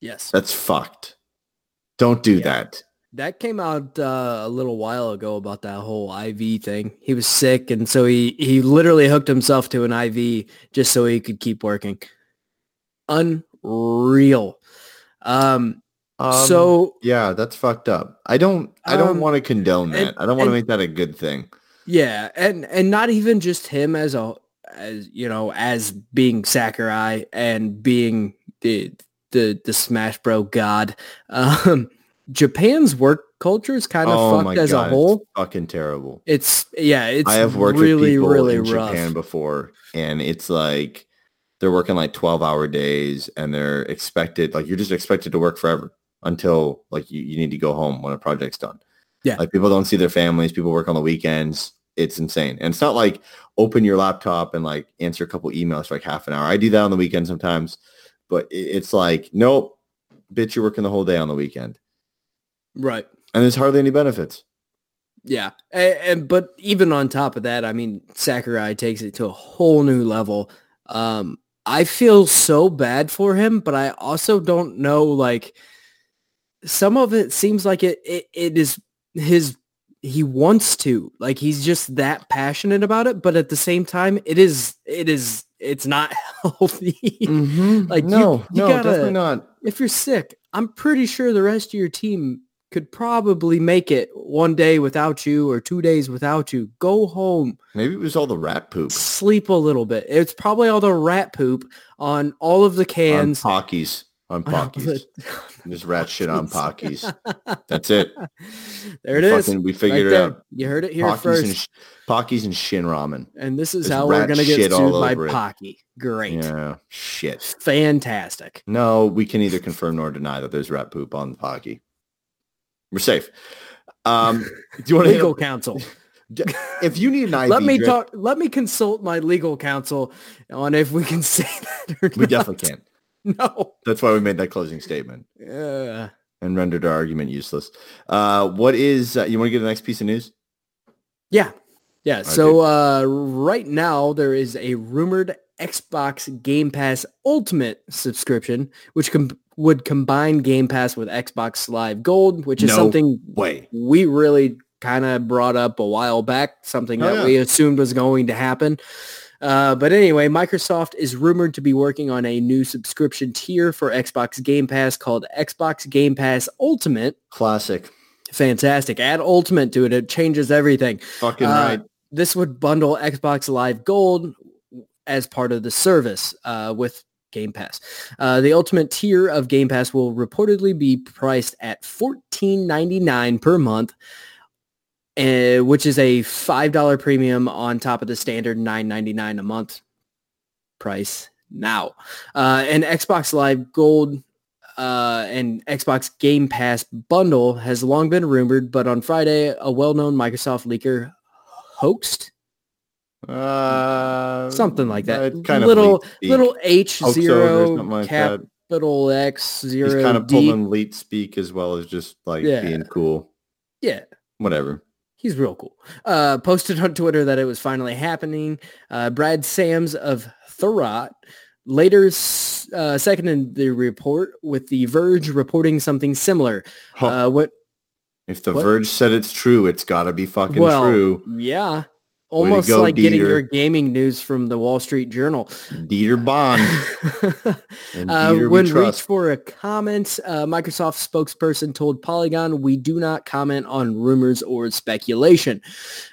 Yes. That's fucked. Don't do Yeah. that. That came out uh, a little while ago about that whole IV thing. He was sick, and so he he literally hooked himself to an IV just so he could keep working. Unreal. Um, Um, so yeah, that's fucked up. I don't. I don't Um, want to condone that. and- I don't want to make that a good thing. Yeah, and and not even just him as a as you know as being Sakurai and being the the the Smash Bro god. Um, Japan's work culture is kind of oh fucked as god, a whole. it's fucking terrible. It's yeah, it's I have worked really with people really in rough. Japan before, and it's like they're working like twelve hour days, and they're expected like you're just expected to work forever until like you, you need to go home when a project's done. Yeah. like people don't see their families. People work on the weekends. It's insane, and it's not like open your laptop and like answer a couple emails for like half an hour. I do that on the weekend sometimes, but it's like nope, bitch, you're working the whole day on the weekend, Right. and there's hardly any benefits. Yeah. And, and but even on top of that, I mean, Sakurai takes it to a whole new level. Um, I feel so bad for him, but I also don't know like some of it seems like it it, it is his he wants to like he's just that passionate about it but at the same time it is it is it's not healthy Mm-hmm. Like, you- no, you no, gotta- definitely not. if you're sick, I'm pretty sure the rest of your team could probably make it one day without you or two days without you. Go home, Maybe it was all the rat poop. sleep a little bit. It's probably all the rat poop on all of the cans. on Pockies. On Pockies. Just rat shit on Pockies. That's it. there it We is. fucking- we right figured it there. out. You heard it here Pockies first. and, Pockies and Shin Ramen. And this is There's how we're going to get sued by it. Pocky. Great. Yeah, shit. Fantastic. No, we can neither confirm nor deny that there's rat poop on Pocky. We're safe. Um, do you want Legal counsel. If you need an IV Let me drip, talk. Let me consult my legal counsel on if we can say that or we not. definitely can. No. That's why we made that closing statement Uh, and rendered our argument useless. Uh, what is? Uh, you want to get the next piece of news? Yeah. Yeah. So uh, right now there is a rumored Xbox Game Pass Ultimate subscription, which com- would combine Game Pass with Xbox Live Gold, which is No something Way. we really kind of brought up a while back, something Oh, that yeah. we assumed was going to happen. Uh, but anyway, Microsoft is rumored to be working on a new subscription tier for Xbox Game Pass called Xbox Game Pass Ultimate. Classic. Fantastic. Add Ultimate to it. It changes everything. Fucking Uh, right. This would bundle Xbox Live Gold as part of the service uh, with Game Pass. Uh, the ultimate tier of Game Pass will reportedly be priced at $14.99 per month, uh, which is a $5 premium on top of the standard $9.99 a month price now. Uh, and Xbox Live Gold uh, and Xbox Game Pass bundle has long been rumored, but on Friday, a well-known Microsoft leaker hoaxed Uh, something like that. kind little of little H zero like that. capital X zero He's kind of D. pulling leet speak as well as just like Yeah. being cool. Yeah, Whatever. He's real cool. Uh, posted on Twitter that it was finally happening. Uh, Brad Sams of Thurrott later uh, seconded the report with The Verge reporting something similar. Huh. Uh, what? if the what? Verge said it's true, it's got to be fucking well, true. yeah. Almost go, like getting your gaming news from the Wall Street Journal. Dieter Bohn. Uh, Dieter when reached for a comment, uh, Microsoft spokesperson told Polygon, "We do not comment on rumors or speculation."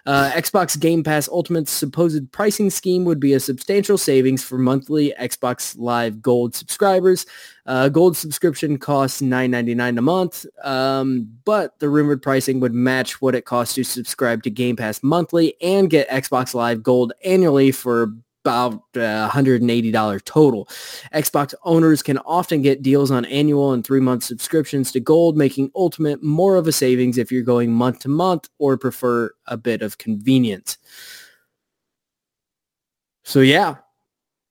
Uh, Xbox Game Pass Ultimate's supposed pricing scheme would be a substantial savings for monthly Xbox Live Gold subscribers. Uh, gold subscription costs $9.99 a month, um, but the rumored pricing would match what it costs to subscribe to Game Pass monthly and get Xbox Live Gold annually for about uh, $180 total. Xbox owners can often get deals on annual and three-month subscriptions to Gold, making Ultimate more of a savings if you're going month to month or prefer a bit of convenience. So yeah,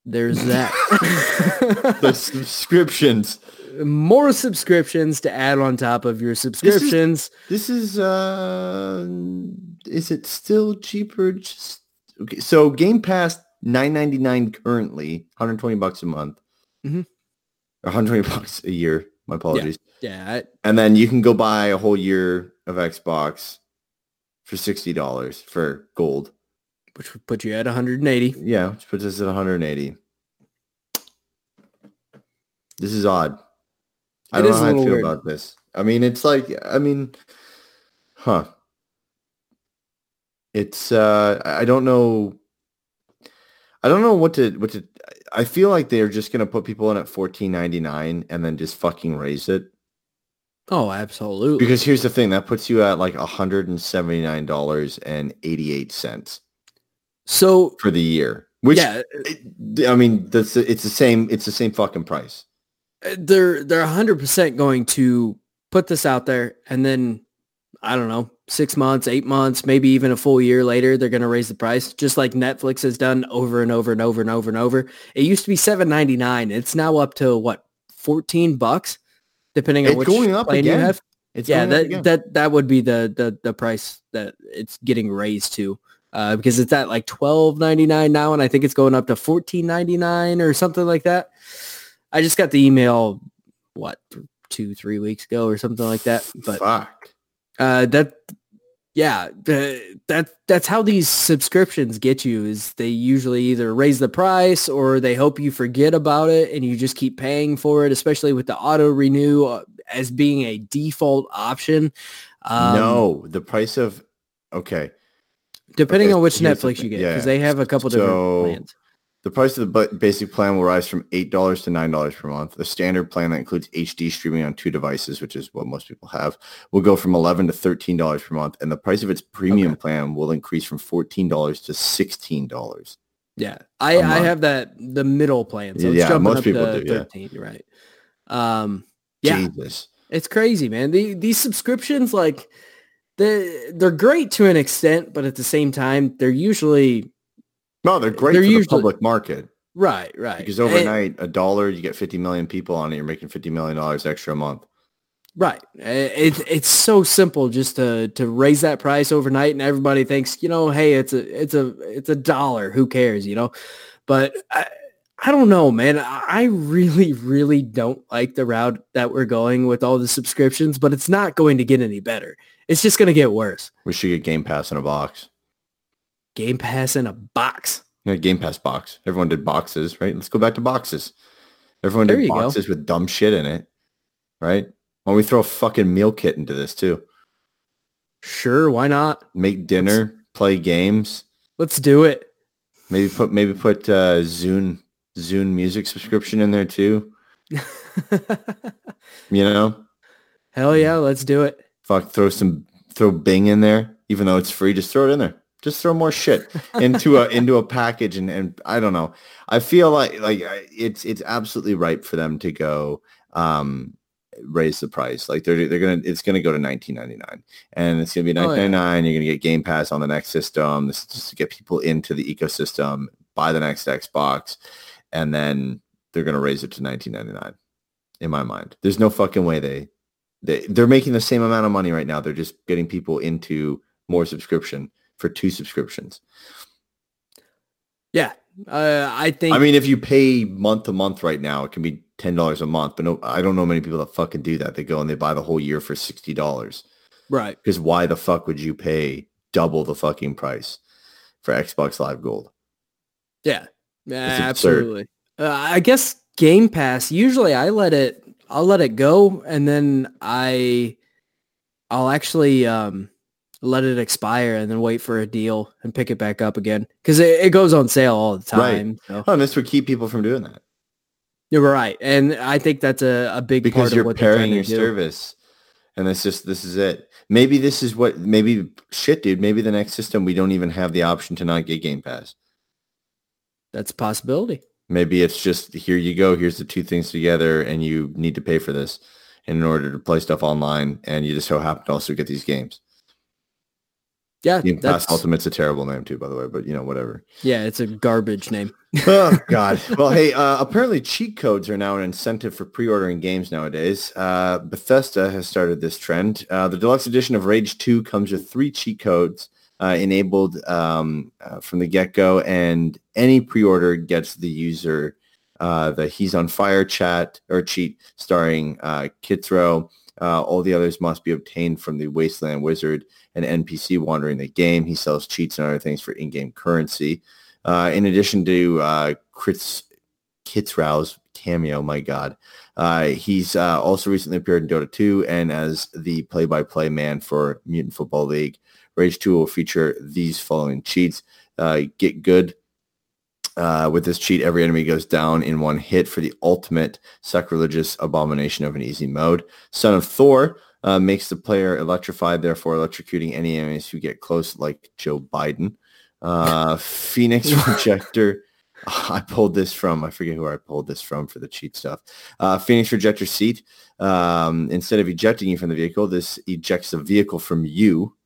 there's that. the subscriptions. More subscriptions to add on top of your subscriptions. This is uh is it still cheaper just okay so Game Pass 9.99 currently 120 bucks a month Mhm. 120 bucks a year my apologies yeah, I- and then you can go buy a whole year of Xbox for $60 for gold which would put you at 180. Yeah, which puts us at 180. This is odd. I it don't know how I feel weird. about this. I mean, it's like, I mean, huh. It's, uh, I don't know. I don't know what to, what to, I feel like they're just going to put people in at 14.99 and then just fucking raise it. Oh, absolutely. Because here's the thing that puts you at like $179.88 so for the year. Which yeah, I mean that's it's the same it's the same fucking price. uh, they're they're 100% going to put this out there and then I don't know, 6 months, 8 months, maybe even a full year later they're going to raise the price just like Netflix has done over and over and over and over and over. It used to be 7.99. It's now up to what 14 bucks depending on It's which going up again. you have. It's yeah, that that that would be the the the price that it's getting raised to. Uh, because it's at like twelve ninety nine now, and I think it's going up to fourteen ninety nine or something like that. I just got the email, what two three weeks ago or something like that. But fuck. uh, that yeah, that that's how these subscriptions get you. Is they usually either raise the price or they hope you forget about it and you just keep paying for it. Especially with the auto renew uh, as being a default option. Um, no, the price of okay. Depending okay, on which the Netflix you get, yeah. because they have a couple different plans. The price of the basic plan will rise from $8 to $9 per month. The standard plan that includes HD streaming on two devices, which is what most people have, will go from 11 to $13 per month. And the price of its premium Okay. plan will increase from $14 to $16. Yeah, I, month. have that the middle plan, so it's Yeah, jumping most up people to do, yeah. thirteen. You're right. Um, yeah, Jesus. It's crazy, man. The, these subscriptions, like, they they're great to an extent, but at the same time, they're usually No, they're great They're for usually- the public market right, right. because And- overnight, a dollar, you get 50 million people on it. You're making $50 million extra a month. right. Eh, it's it's so simple just to to raise that price overnight, and everybody thinks, you know, hey, it's a it's a it's a dollar. Who cares, you know? But I, I don't know, man. I really, really don't like the route that we're going with all the subscriptions, but it's not going to get any better. It's just going to get worse. We should get Game Pass in a box. Game Pass in a box. Yeah, Game Pass box. Everyone did boxes, right? Let's go back to boxes. Everyone There did you go. boxes with dumb shit in it, right? Why don't we throw a fucking meal kit into this too? Sure, why not? Make dinner, play games, Let's do it. maybe put maybe put uh, Zune Zune music subscription in there too. You know, Hell yeah, let's do it. Fuck, throw some throw Bing in there, even though it's free. Just throw it in there. Just throw more shit into a into a package, and and I don't know. I feel like like it's it's absolutely right for them to go um raise the price. Like they're they're gonna it's gonna go to nineteen ninety nine, and it's gonna be Oh, nineteen yeah. You're gonna get Game Pass on the next system. This is just to get people into the ecosystem. Buy the next Xbox, and then they're gonna raise it to nineteen ninety nine. In my mind, there's no fucking way they they they're making the same amount of money right now. They're just getting people into more subscription for two subscriptions. Yeah, uh, I think. I mean, if you pay month to month right now, it can be ten dollars a month. But no, I don't know many people that fucking do that. They go and they buy the whole year for sixty dollars. right. Because why the fuck would you pay double the fucking price for Xbox Live Gold? Yeah, yeah absolutely. Uh, I guess Game Pass. Usually, I let it. I'll let it go, and then I, I'll actually um, let it expire, and then wait for a deal and pick it back up again because it, it goes on sale all the Right. time. So Oh, and this would keep people from doing that. You're right, and I think that's a, a big because part you're of what they're pairing your do. service and it's just this is it maybe this is what maybe shit dude maybe the next system we don't even have the option to not get game pass That's a possibility. Maybe it's just here you go here's the two things together and you need to pay for this in order to play stuff online and you just so happen to also get these games. Yeah, game that's pass ultimate's a terrible name too by the way but you know whatever. Yeah, it's a garbage name. oh god. Well hey uh, apparently cheat codes are now an incentive for pre-ordering games nowadays. Uh, bethesda has started this trend. Uh, the deluxe edition of rage 2 comes with three cheat codes uh, enabled um, uh, from the get-go and any pre-order gets the user uh, the he's on fire chat or cheat starring uh, Kitzrow. Uh, all the others must be obtained from the wasteland wizard an npc wandering the game he sells cheats and other things for in-game currency uh, in addition to uh, Chris cameo, my God, uh, he's uh, also recently appeared in Dota 2 and as the play-by-play man for Mutant Football League. Rage 2 will feature these following cheats. Uh, get good. Uh, with this cheat, every enemy goes down in one hit for the ultimate sacrilegious abomination of an easy mode. Son of Thor uh, makes the player electrified, therefore electrocuting any enemies who get close, like Joe Biden. Uh, Phoenix Rejector. I pulled this from, I forget who I pulled this from for the cheat stuff. Uh, Phoenix Rejector seat. Um, instead of ejecting you from the vehicle, this ejects the vehicle from you,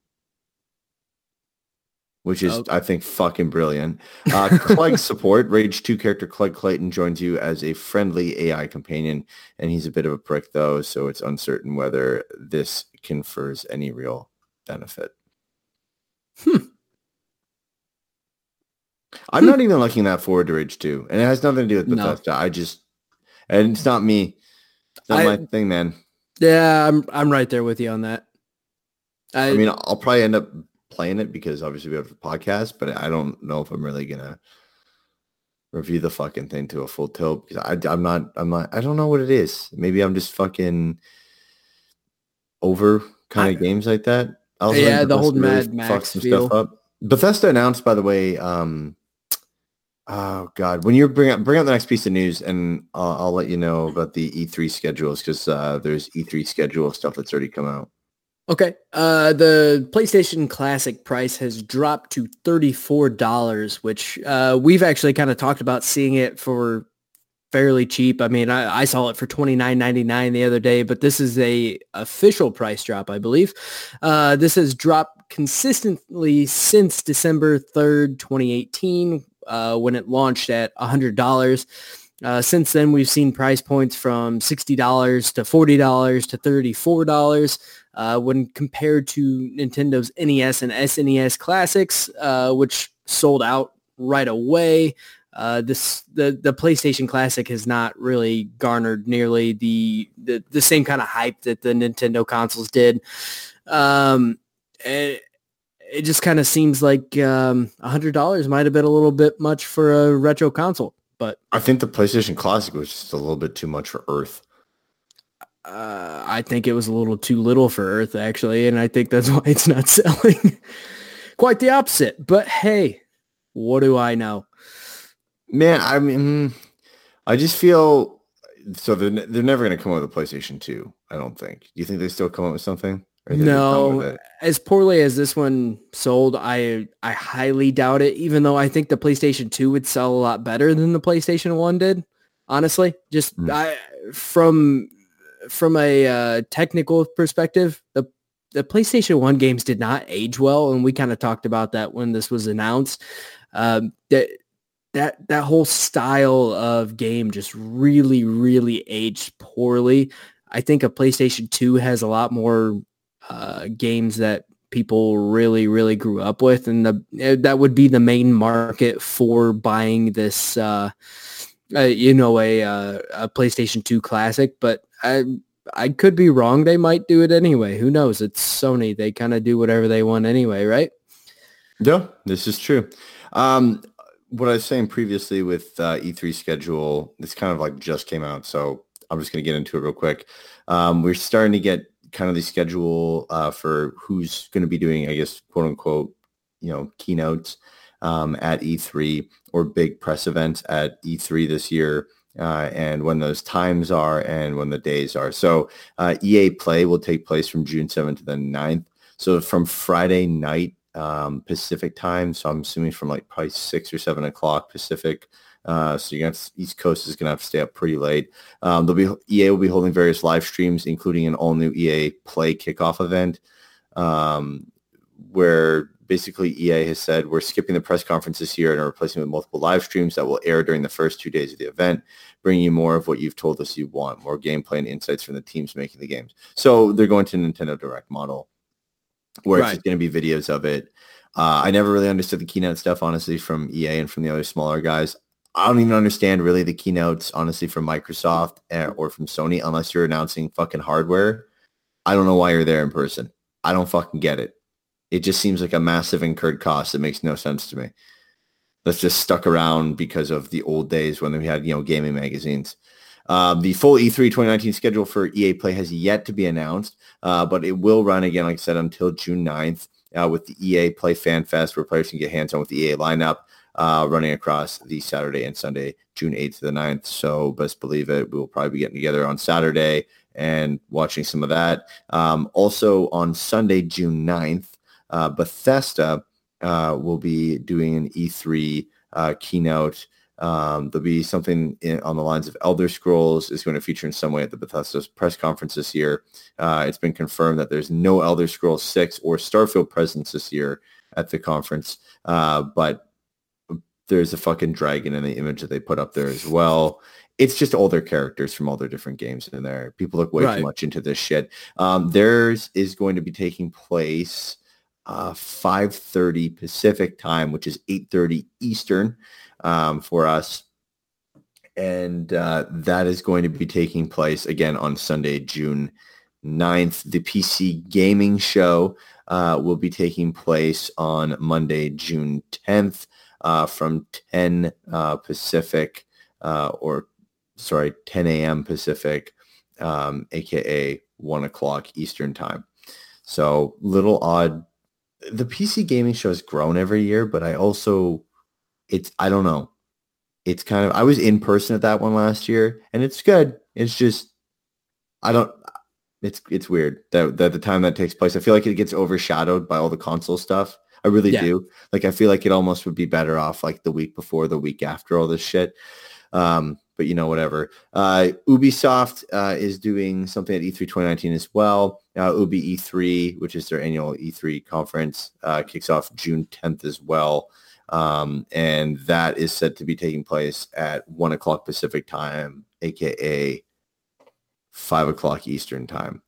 which is, Okay. I think, fucking brilliant. Uh, Klegg support. Rage 2 character Klegg Clayton joins you as a friendly AI companion, and he's a bit of a prick, though, so it's uncertain whether this confers any real benefit. Hmm. I'm not even looking that forward to Rage 2, and it has nothing to do with No. Bethesda. I just, and it's not me. It's not I- my thing, man. Yeah, I'm I'm right there with you on that. I, I mean, I'll probably end up playing it because obviously we have the podcast, but I don't know if I'm really gonna review the fucking thing to a full tilt because I, I'm not, I'm not, I don't know what it is. Maybe I'm just fucking over kind of games like that. I was Yeah, the whole Mad Max fuck some feel. stuff up. Bethesda announced, by the way, um, oh god, when you bring up bring up the next piece of news, and I'll, I'll let you know about the E3 schedules because uh, there's E3 schedule stuff that's already come out. Okay. Uh, the PlayStation Classic price has dropped to $34, which uh, we've actually kind of talked about seeing it for fairly cheap. I mean, I, I saw it for $29.99 the other day, but this is a official price drop, I believe. Uh, this has dropped consistently since December 3rd, 2018, uh, when it launched at $100. Uh, since then, we've seen price points from $60 to $40 to $34 uh, when compared to Nintendo's NES and SNES classics, uh, which sold out right away. Uh, this the the PlayStation Classic has not really garnered nearly the the, the same kind of hype that the Nintendo consoles did. Um, it, it just kind of seems like um, $100 might have been a little bit much for a retro console, but I think the PlayStation Classic was just a little bit too much for Earth. Uh, I think it was a little too little for Earth, actually, and I think that's why it's not selling. Quite the opposite. But hey, what do I know? Man, I mean, I just feel so they're, they're never going to come up with a PlayStation 2. I don't think. Do you think they still come up with something? Or are they just done No. As poorly as this one sold, I I highly doubt it. Even though I think the PlayStation Two would sell a lot better than the PlayStation One did. Honestly, just Hmm. I from from a uh, technical perspective, the the PlayStation One games did not age well, and we kind of talked about that when this was announced. Um, that that that whole style of game just really really aged poorly. I think a PlayStation 2 has a lot more uh, games that people really really grew up with and the eh, that would be the main market for buying this uh, uh, you know a uh, a PlayStation 2 classic but I I could be wrong they might do it anyway who knows it's Sony they kind of do whatever they want anyway right Yeah, this is true. Um, what I was saying previously with uh, E3 schedule, this kind of like just came out, so I'm just going to get into it real quick. Um, we're starting to get kind of the schedule uh, for who's going to be doing, I guess, quote unquote, you know, keynotes um, at E3 or big press events at E3 this year. Uh, and when those times are and when the days are. So uh, EA Play will take place from June 7th to the 9th. So from Friday night um, Pacific time. So I'm assuming from like probably 6 or 7 o'clock Pacific. Uh, so you got East Coast is going to have to stay up pretty late. Um, there'll be EA will be holding various live streams, including an all new EA Play kickoff event, um, where basically EA has said we're skipping the press conference this year and are replacing it with multiple live streams that will air during the first two days of the event, bringing you more of what you've told us you want, more gameplay and insights from the teams making the games. So they're going to Nintendo Direct model, where right. it's going to be videos of it. Uh, I never really understood the keynote stuff, honestly, from EA and from the other smaller guys. I don't even understand really the keynotes, honestly, from Microsoft eh, or from Sony, unless you're announcing fucking hardware. I don't know why you're there in person. I don't fucking get it. It just seems like a massive incurred cost that makes no sense to me. That's just stuck around because of the old days when we had, you know, gaming magazines. Um, the full E3 2019 schedule for EA Play has yet to be announced, uh, but it will run again, like I said, until June 9th uh, with the EA Play Fan Fest, where players can get hands-on with the EA lineup uh, running across the Saturday and Sunday, June 8th to the 9th. So best believe it. We'll probably be getting together on Saturday and watching some of that. Um, also on Sunday, June 9th, uh, Bethesda uh, will be doing an E3 uh, keynote. Um, there'll be something in, on the lines of Elder Scrolls is going to feature in some way at the Bethesda press conference this year. Uh, it's been confirmed that there's no Elder Scrolls 6 or Starfield presence this year at the conference, uh, but there's a fucking dragon in the image that they put up there as well. It's just all their characters from all their different games in there. People look way right. too much into this shit. Um, theirs is going to be taking place uh, 5.30 Pacific time, which is 8.30 Eastern um, for us. And uh, that is going to be taking place again on Sunday, June 9th. The PC Gaming Show uh, will be taking place on Monday, June 10th uh, from 10 uh, Pacific uh, or sorry, 10 a.m. Pacific, um, aka 1 o'clock Eastern time. So little odd the PC gaming show has grown every year, but I also, it's, I don't know. It's kind of, I was in person at that one last year and it's good. It's just, I don't, it's, it's weird that, that the time that takes place, I feel like it gets overshadowed by all the console stuff. I really yeah. do. Like, I feel like it almost would be better off like the week before, the week after all this shit. Um, but you know, whatever. Uh, Ubisoft uh, is doing something at E3 2019 as well. Uh, Ubi E3, which is their annual E3 conference, uh, kicks off June 10th as well. Um, and that is set to be taking place at 1 o'clock Pacific time, aka 5 o'clock Eastern time.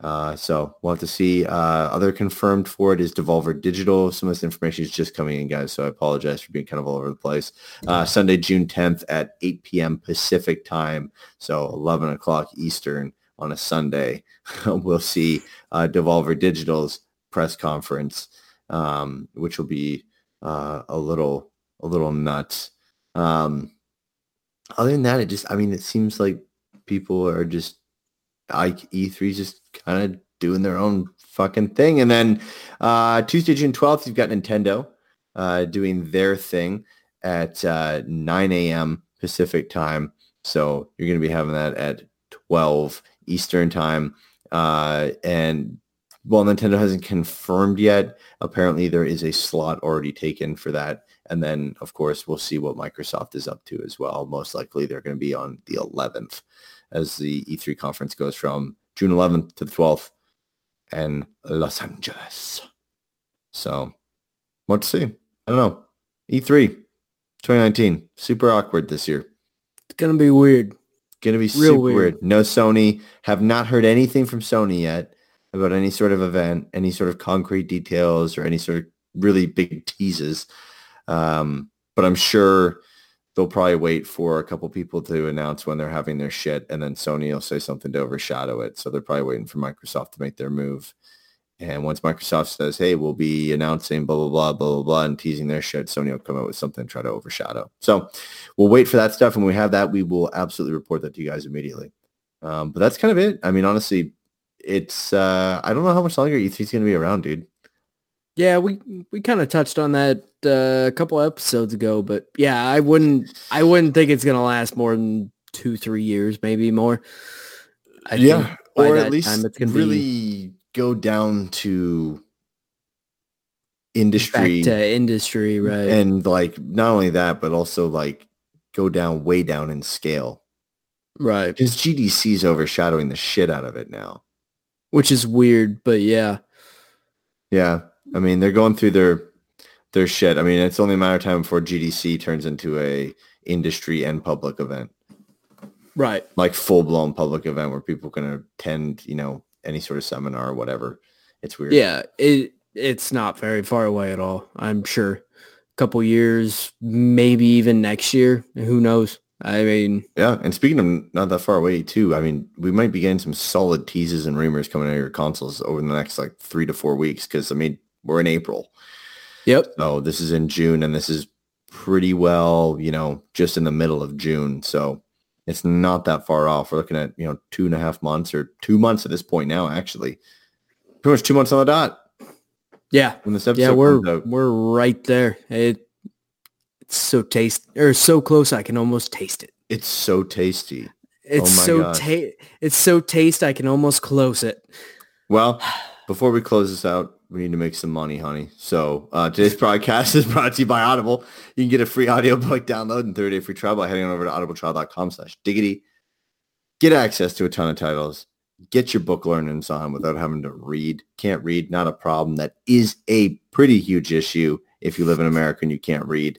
Uh, so we'll have to see. Uh, other confirmed for it is Devolver Digital. Some of this information is just coming in, guys, so I apologize for being kind of all over the place. Uh, Sunday, June 10th at 8 p.m. Pacific time, so 11 o'clock Eastern on a Sunday. we'll see uh, Devolver Digital's press conference, um, which will be uh, a little a little nuts. Um, other than that, it just I mean, it seems like people are just like E3 just kind of doing their own fucking thing. And then uh, Tuesday, June 12th, you've got Nintendo uh, doing their thing at uh, 9 a.m. Pacific time. So you're going to be having that at 12 Eastern time. Uh, and while Nintendo hasn't confirmed yet, apparently there is a slot already taken for that. And then, of course, we'll see what Microsoft is up to as well. Most likely they're going to be on the 11th as the E3 conference goes from June 11th to the 12th in Los Angeles. So, what to see? I don't know. E3 2019, super awkward this year. It's going to be weird. Going to be Real super weird. weird. No Sony. Have not heard anything from Sony yet about any sort of event, any sort of concrete details or any sort of really big teases. Um, but I'm sure they'll probably wait for a couple people to announce when they're having their shit, and then Sony will say something to overshadow it. So they're probably waiting for Microsoft to make their move. And once Microsoft says, "Hey, we'll be announcing blah blah blah blah blah blah," and teasing their shit, Sony will come out with something and try to overshadow. So we'll wait for that stuff, and when we have that, we will absolutely report that to you guys immediately. Um, but that's kind of it. I mean, honestly, it's uh, I don't know how much longer E3 is going to be around, dude. Yeah, we we kind of touched on that uh, a couple episodes ago, but yeah, I wouldn't I wouldn't think it's gonna last more than two, three years, maybe more. I yeah, or at least time it's gonna be really go down to back industry to industry, right? and like not only that, but also like go down way down in scale right. because GDC is overshadowing the shit out of it now. Which is weird, but yeah. Yeah, I mean they're going through their their shit. I mean it's only a matter of time before GDC turns into a industry and public event, Right. like full blown public event where people can attend, you know, any sort of seminar or whatever. It's weird. Yeah. It it's not very far away at all. I'm sure. A couple years, maybe even next year. Who knows? I mean, Yeah, and speaking of not that far away too, I mean, we might be getting some solid teases and rumors coming out of your consoles over the next like three to four weeks because I mean we're in April, yep. so this is in June, and this is pretty well, you know, just in the middle of June, so it's not that far off. We're looking at you know two and a half months or two months at this point now, actually, pretty much two months on the dot Yeah. when this episode Yeah, we're we're right there. It it's so taste or so close I can almost taste it. It's so tasty. It's oh my so ta- it's so taste I can almost close it. Well, before we close this out, we need to make some money, honey. So uh, today's broadcast is brought to you by Audible. You can get a free audiobook download and 30-day free trial by heading on over to audibletrial.com slash diggity. Get access to a ton of titles. Get your book learnings on without having to read. Can't read, not a problem. That is a pretty huge issue if you live in America and you can't read.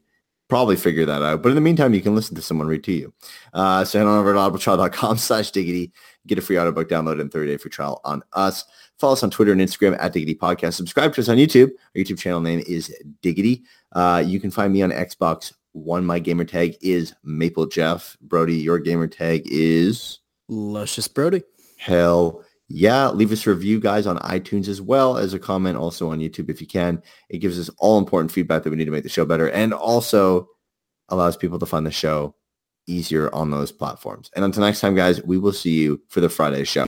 Probably figure that out. But in the meantime, you can listen to someone read to you. Uh, so head on over to audibletrial.com slash diggity. Get a free audiobook download and 30-day free trial on us. Follow us on Twitter and Instagram at Diggity Podcast. Subscribe to us on YouTube. Our YouTube channel name is Diggity. Uh, you can find me on Xbox One. My gamer tag is Maple Jeff. Brody, your gamer tag is Luscious Brody. Hell yeah. Leave us a review, guys, on iTunes as well as a comment also on YouTube if you can. It gives us all important feedback that we need to make the show better and also allows people to find the show easier on those platforms. And until next time, guys, we will see you for the Friday show.